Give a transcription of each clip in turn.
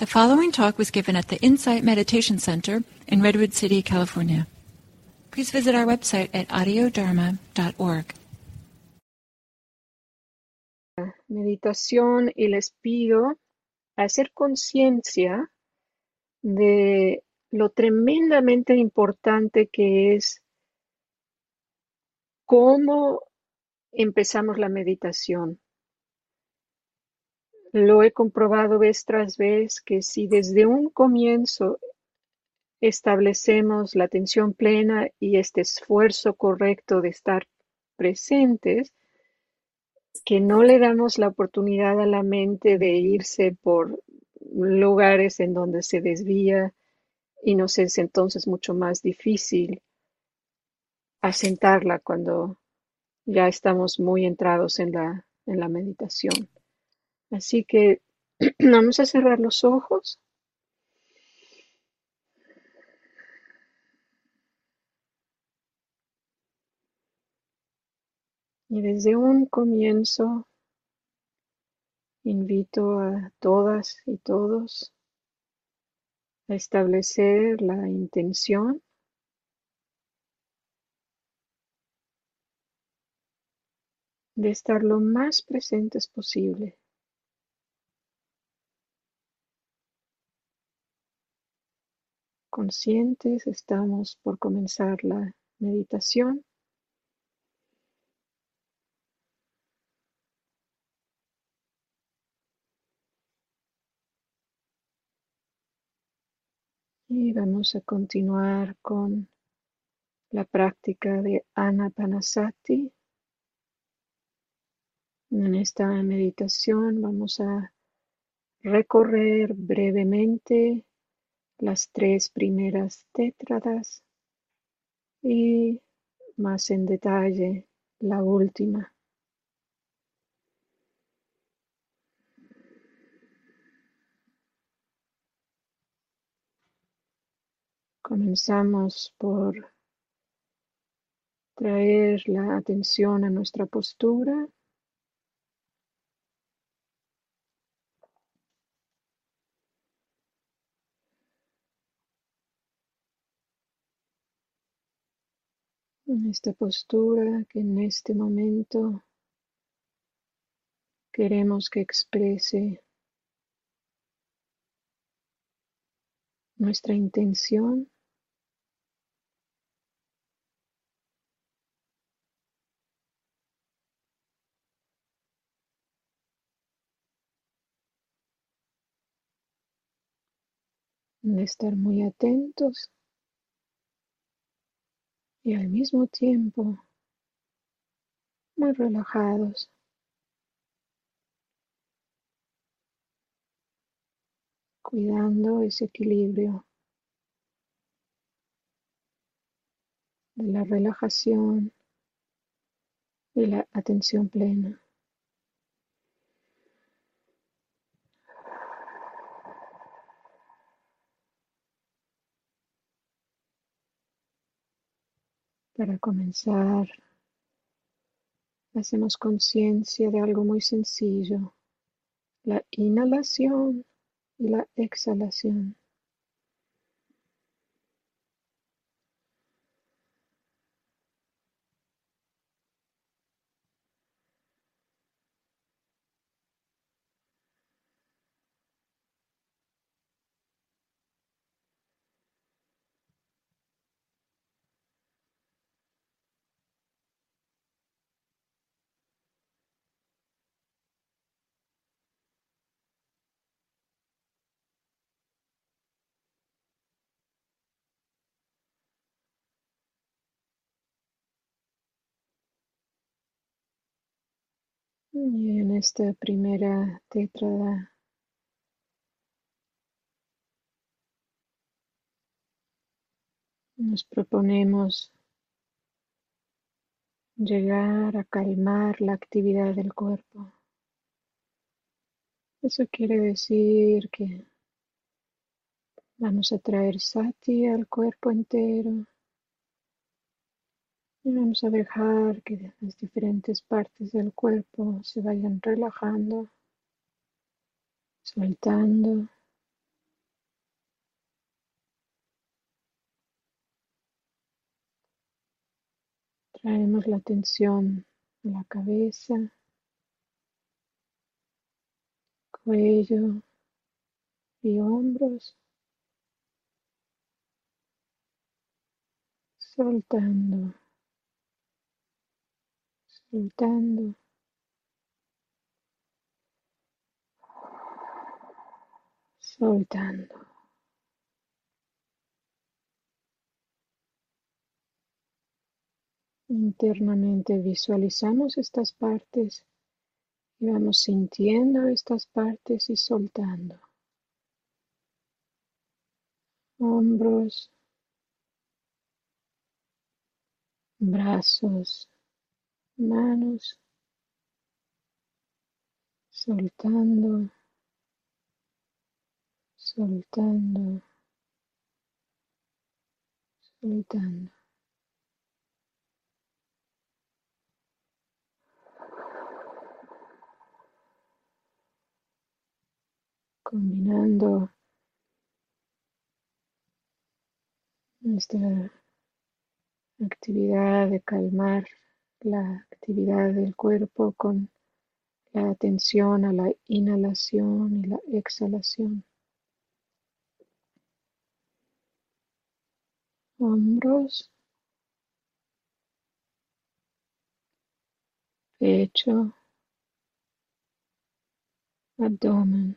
The following talk was given at the Insight Meditation Center in Redwood City, California. Please visit our website at audiodharma.org. Meditación y les pido hacer conciencia de lo tremendamente importante que es cómo empezamos la meditación. Lo he comprobado vez tras vez que si desde un comienzo establecemos la atención plena y este esfuerzo correcto de estar presentes, que no le damos la oportunidad a la mente de irse por lugares en donde se desvía y nos es entonces mucho más difícil asentarla cuando ya estamos muy entrados en la, en la meditación. Así que vamos a cerrar los ojos. Y desde un comienzo invito a todas y todos a establecer la intención de estar lo más presentes posible conscientes, estamos por comenzar la meditación. Y vamos a continuar con la práctica de Anapanasati. En esta meditación vamos a recorrer brevemente las tres primeras tétradas y más en detalle la última. Comenzamos por traer la atención a nuestra postura. Esta postura que en este momento queremos que exprese nuestra intención de estar muy atentos y al mismo tiempo muy relajados. cuidando ese equilibrio de la relajación y la atención plena. Para comenzar, hacemos conciencia de algo muy sencillo, la inhalación y la exhalación. Y en esta primera tétrada nos proponemos llegar a calmar la actividad del cuerpo. Eso quiere decir que vamos a traer sati al cuerpo entero y Vamos a dejar que las diferentes partes del cuerpo se vayan relajando, soltando. Traemos la atención a la cabeza, cuello y hombros. Soltando soltando. Soltando. Internamente visualizamos estas partes y vamos sintiendo estas partes y soltando. Hombros, brazos, manos, soltando, soltando, soltando. combinando nuestra actividad de calmar la actividad del cuerpo con la atención a la inhalación y la exhalación. Hombros, pecho, abdomen.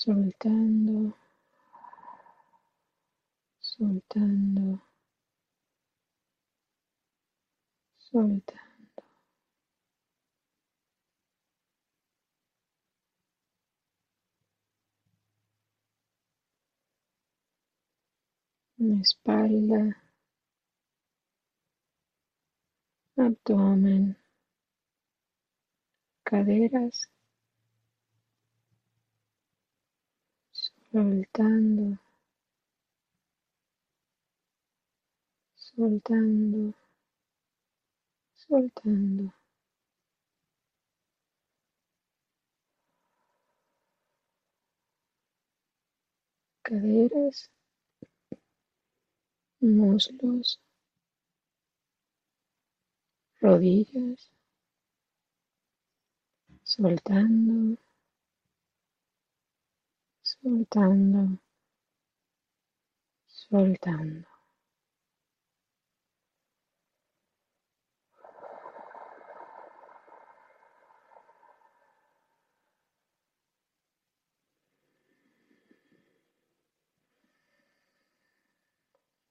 soltando, soltando, soltando. espalda, abdomen, caderas soltando, soltando, soltando. Caderas, muslos, rodillas, soltando soltando, soltando.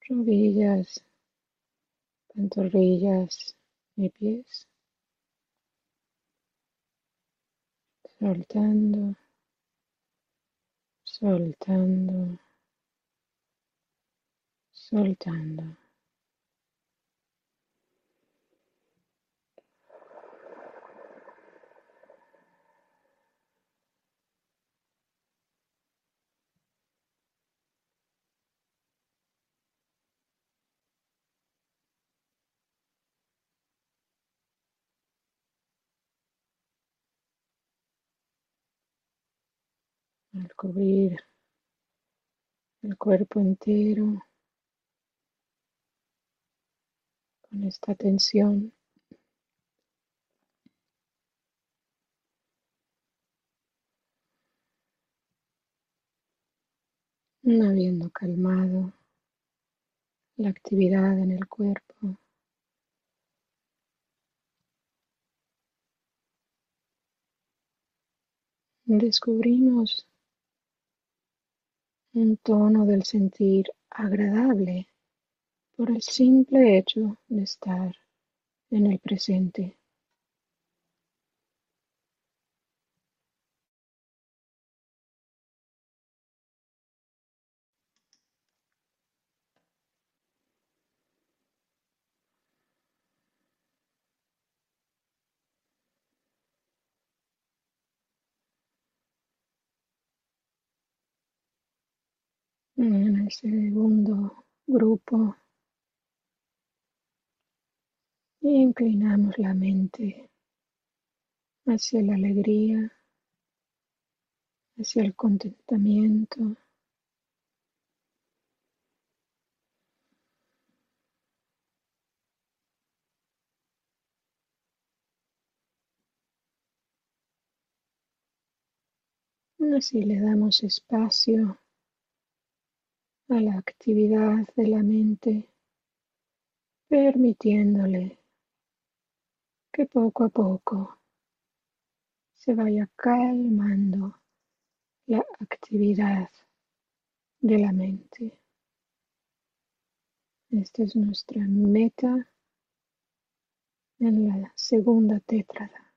Rodillas, pantorrillas y pies, soltando soltando, soltando. Al cubrir el cuerpo entero con esta tensión. habiendo calmado la actividad en el cuerpo. Descubrimos un tono del sentir agradable por el simple hecho de estar en el presente. en el segundo grupo e inclinamos la mente hacia la alegría, hacia el contentamiento. Así le damos espacio a la actividad de la mente, permitiéndole que poco a poco se vaya calmando la actividad de la mente. Esta es nuestra meta en la segunda tétrada.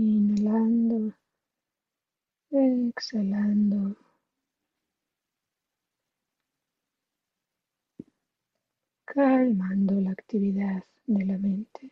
Inhalando, exhalando. Calmando la actividad de la mente.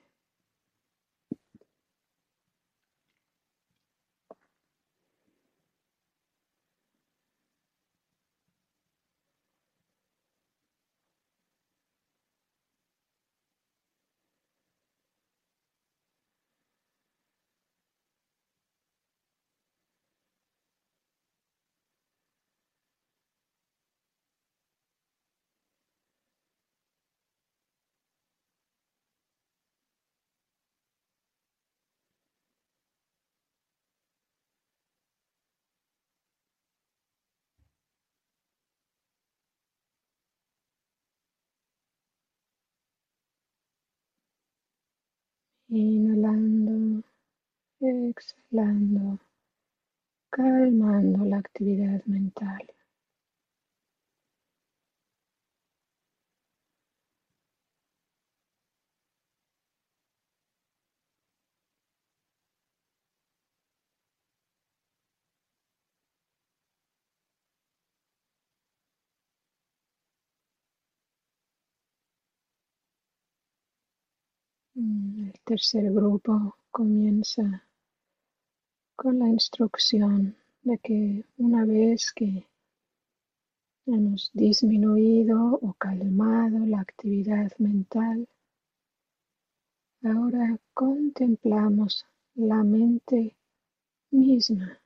Inhalando, exhalando, calmando la actividad mental. El tercer grupo comienza con la instrucción de que una vez que hemos disminuido o calmado la actividad mental, ahora contemplamos la mente misma.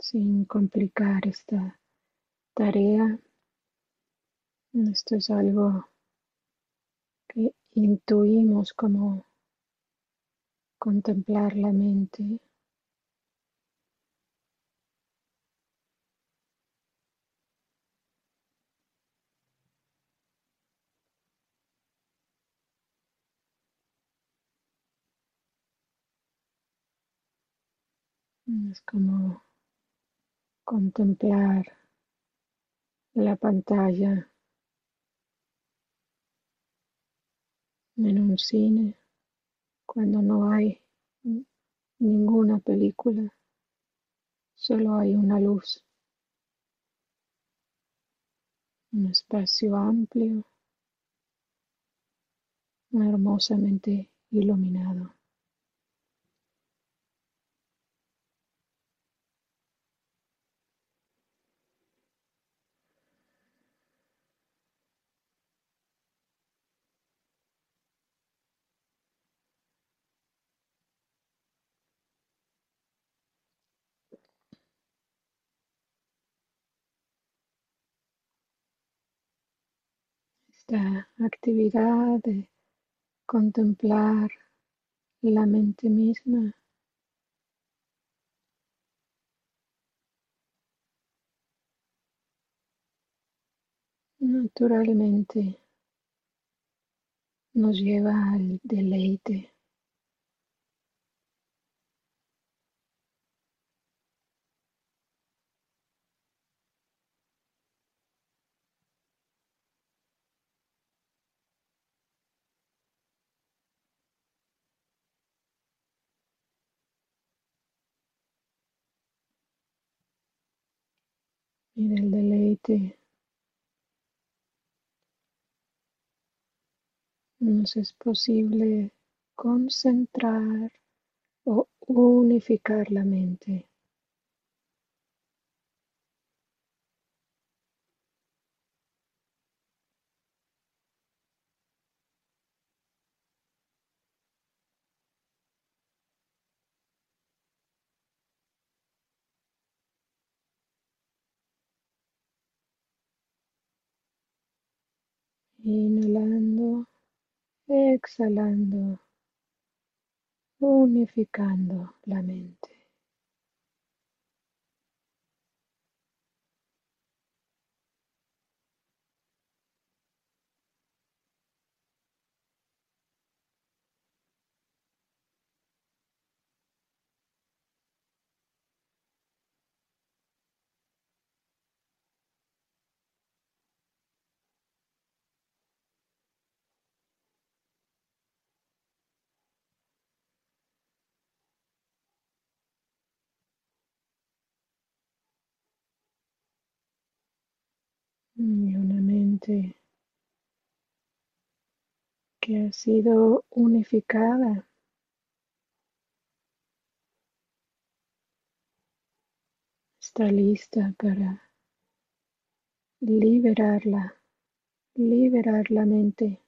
Sin complicar esta tarea. Esto es algo que intuimos como contemplar la mente. Es como contemplar la pantalla en un cine cuando no hay ninguna película, solo hay una luz, un espacio amplio, hermosamente iluminado. Esta actividad de contemplar la mente misma. Naturalmente nos lleva al deleite. Y del deleite. Nos es posible concentrar o unificar la mente. Inhalando, exhalando, unificando la mente. Y una que ha sido unificada. Está lista para liberarla, liberar la mente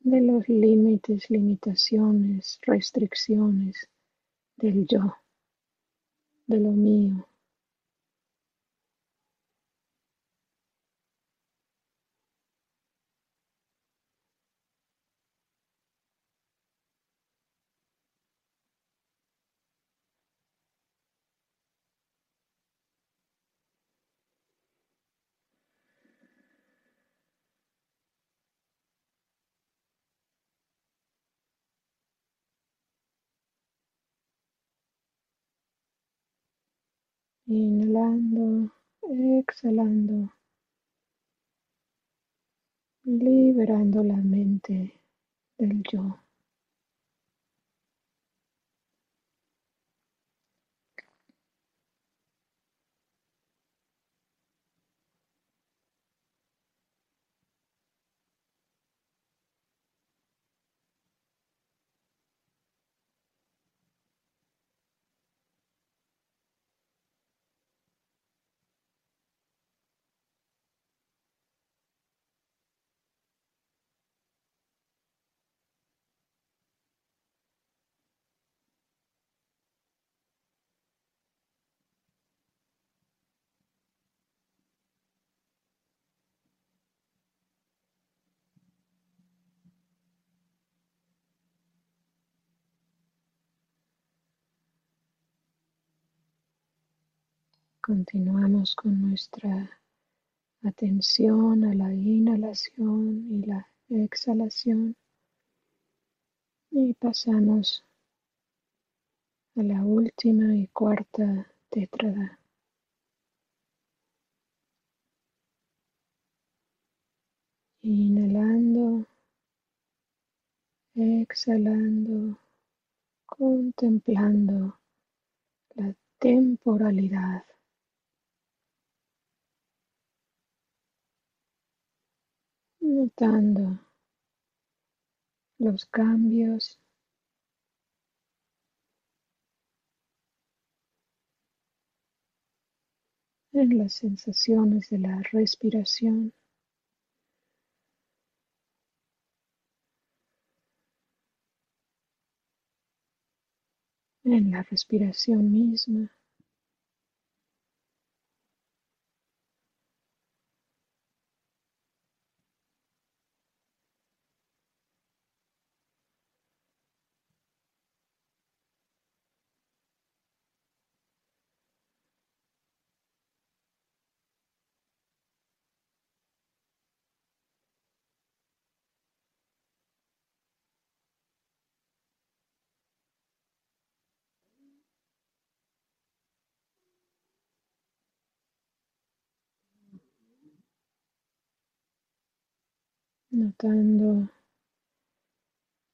de los límites, limitaciones, restricciones del yo, de lo mío. Inhalando, exhalando, liberando la mente del yo. Continuamos con nuestra atención a la inhalación y la exhalación y pasamos a la última y cuarta tétrada. Inhalando, exhalando, contemplando la temporalidad notando los cambios en las sensaciones de la respiración. en la respiración misma. Notando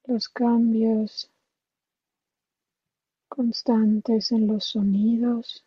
los cambios constantes en los sonidos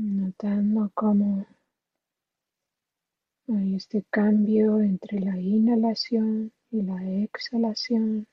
notando cómo hay este cambio entre la inhalación y la exhalación.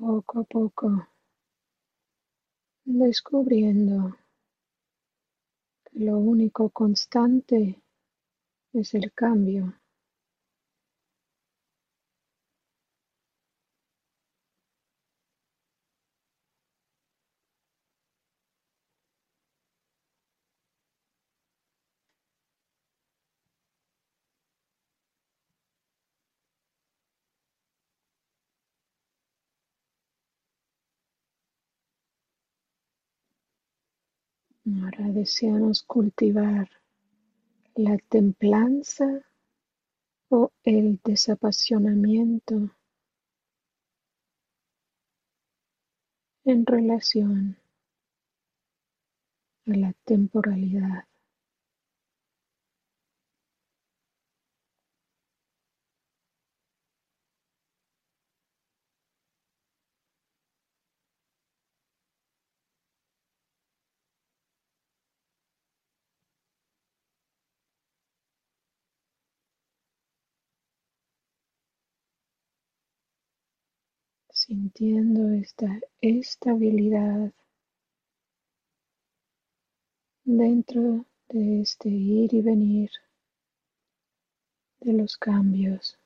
Poco a poco descubriendo que lo único constante es el cambio. Ahora deseamos cultivar la templanza o el desapasionamiento en relación a la temporalidad. Sintiendo esta estabilidad dentro de este ir y venir de los cambios.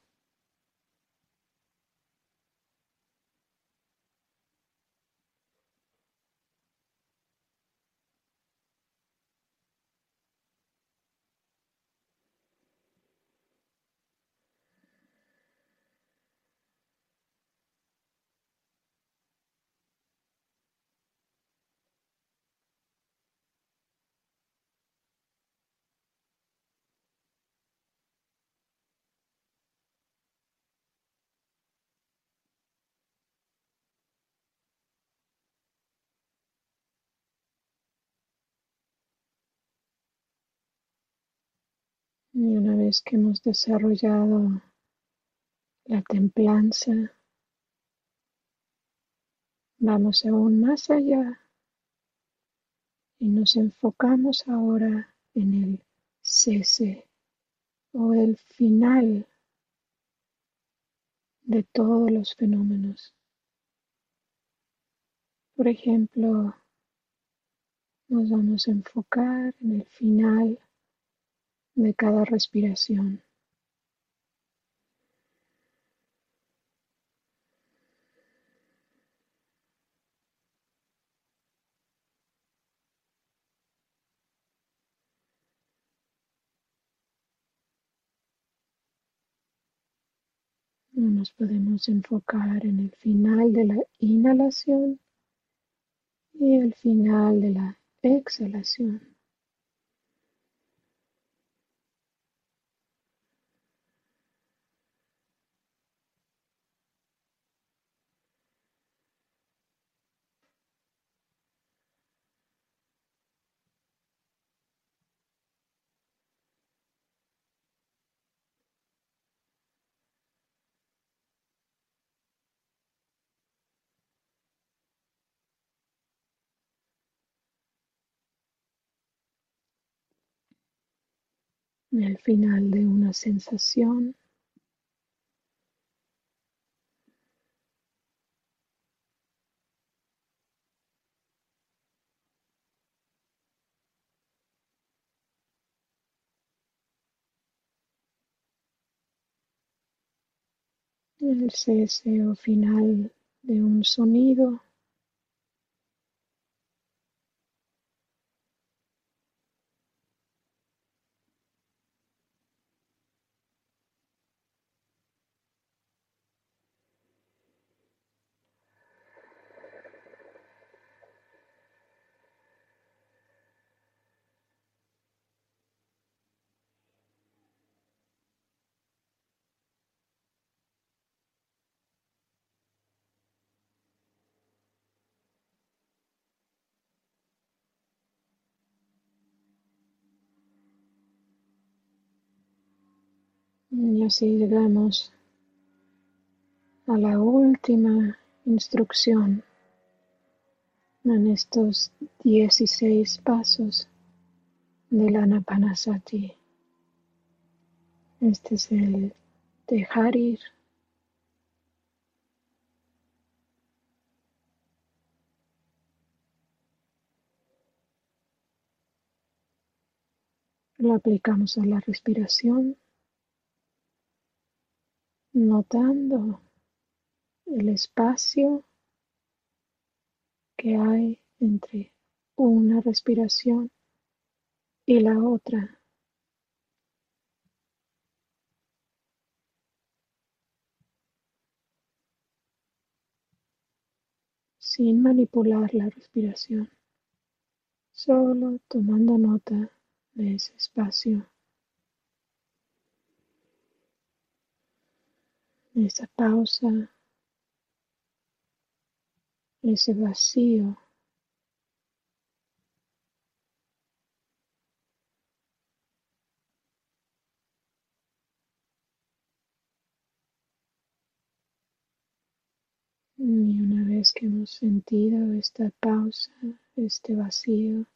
Y una vez que hemos desarrollado la templanza, vamos aún más allá y nos enfocamos ahora en el cese o el final de todos los fenómenos. Por ejemplo, nos vamos a enfocar en el final de cada respiración. Nos podemos enfocar en el final de la inhalación y el final de la exhalación. El final de una sensación. El cese o final de un sonido. Y así llegamos a la última instrucción en estos 16 pasos del Anapanasati. Este es el dejar ir. Lo aplicamos a la respiración, notando el espacio que hay entre una respiración y la otra. sin manipular la respiración, solo tomando nota de ese espacio, esa pausa, ese vacío. Y una vez que hemos sentido esta pausa, este vacío,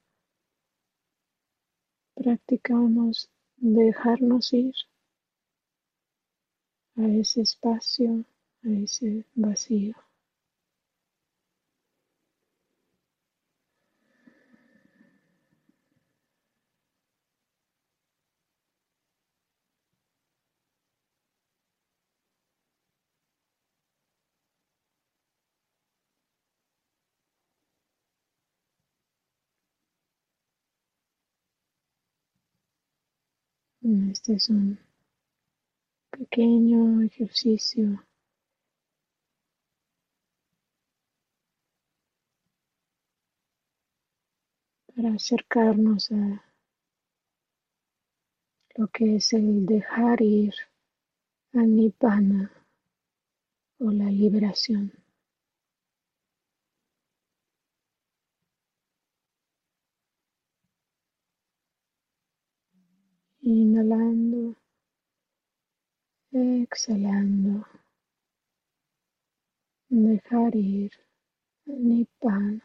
practicamos dejarnos ir a ese espacio, a ese vacío. Este es un pequeño ejercicio para acercarnos a lo que es el dejar ir a Nibbana o la liberación. Inhalando, exhalando, dejar ir Nibbana.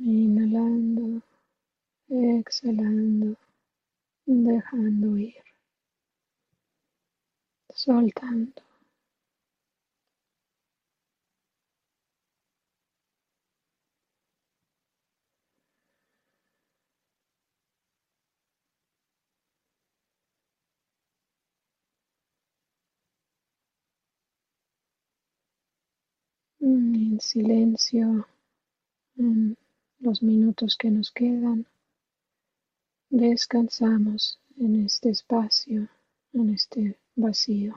Inhalando, exhalando, dejando ir, soltando. En silencio los minutos que nos quedan, descansamos en este espacio, en este vacío.